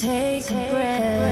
Take a breath.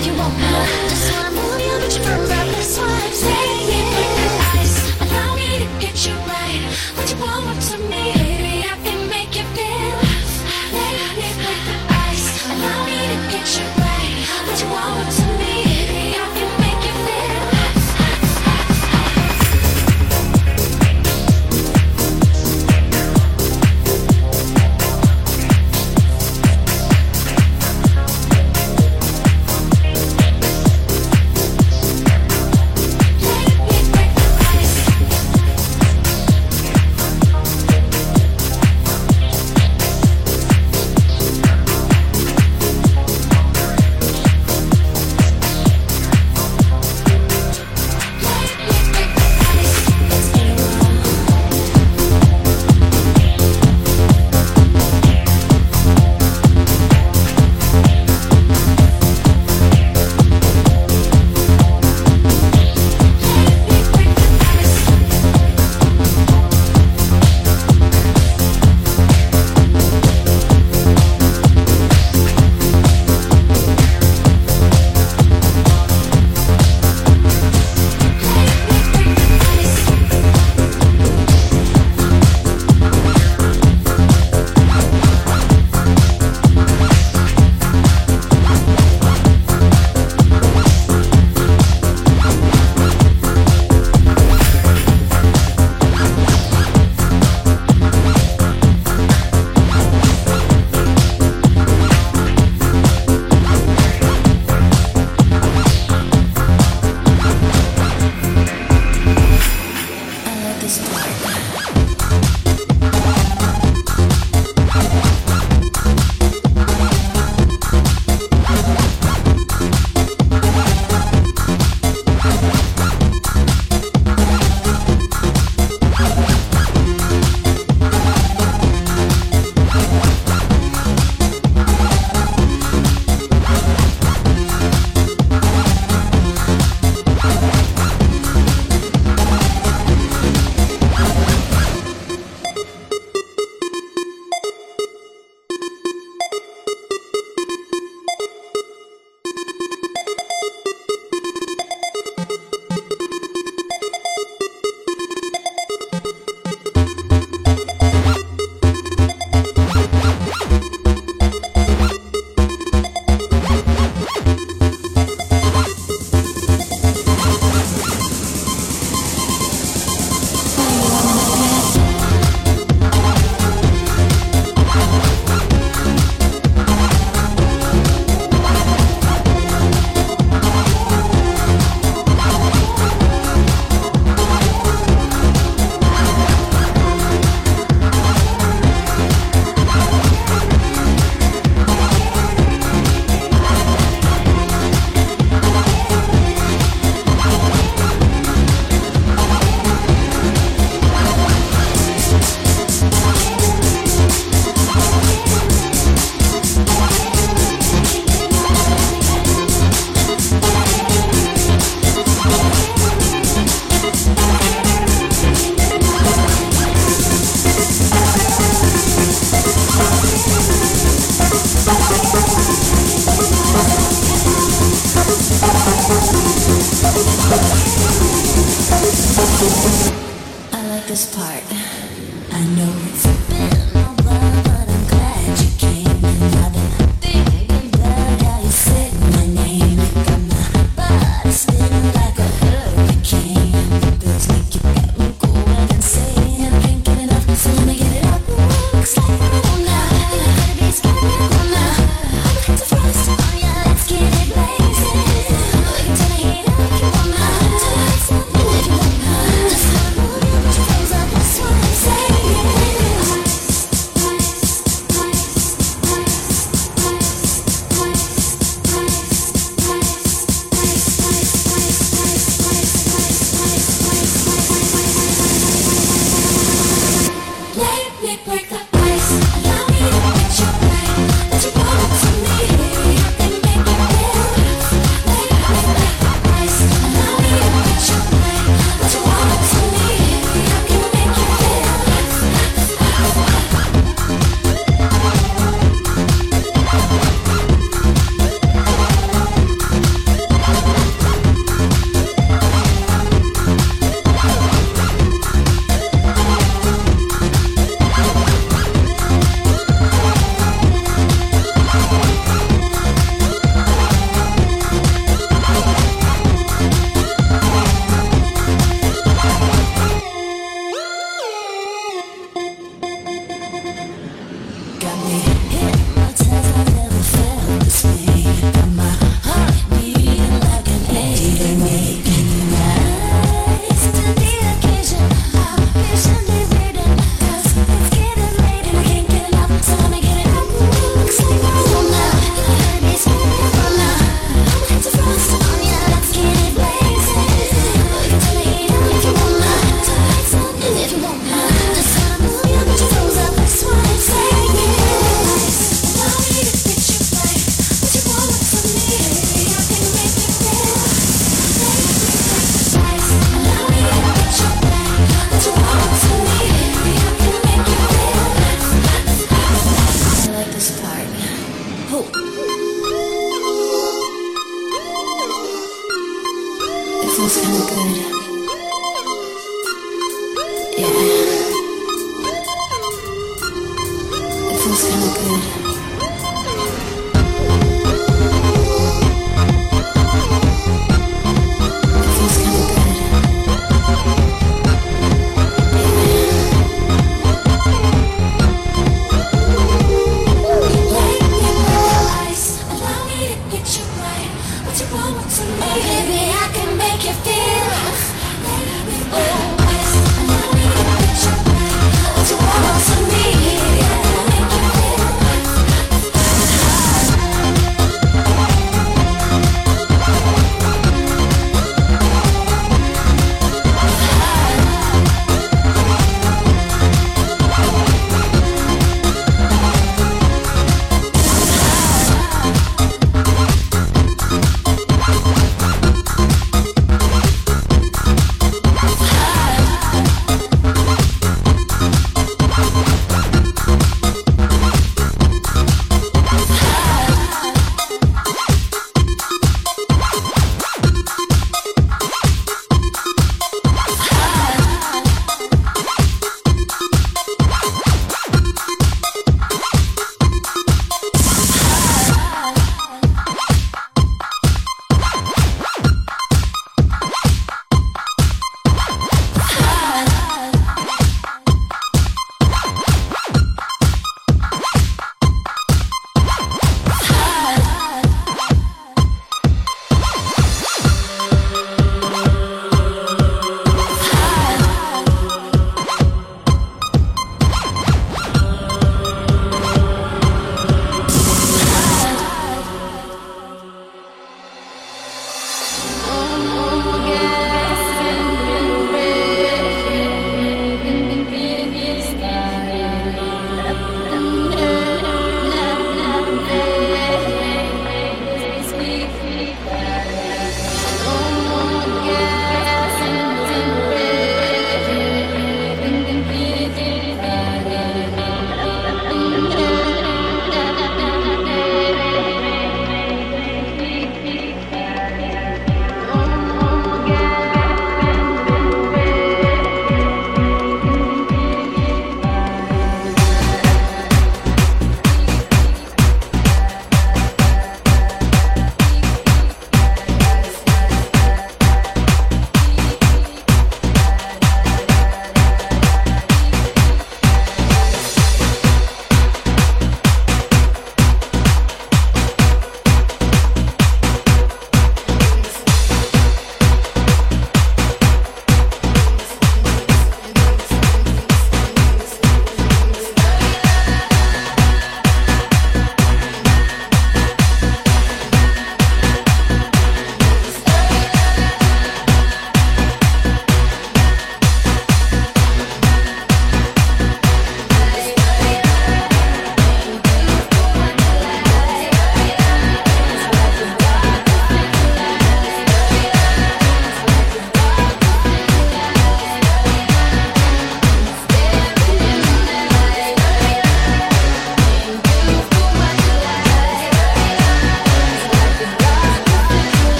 Said you want more, just wanna move you, but you from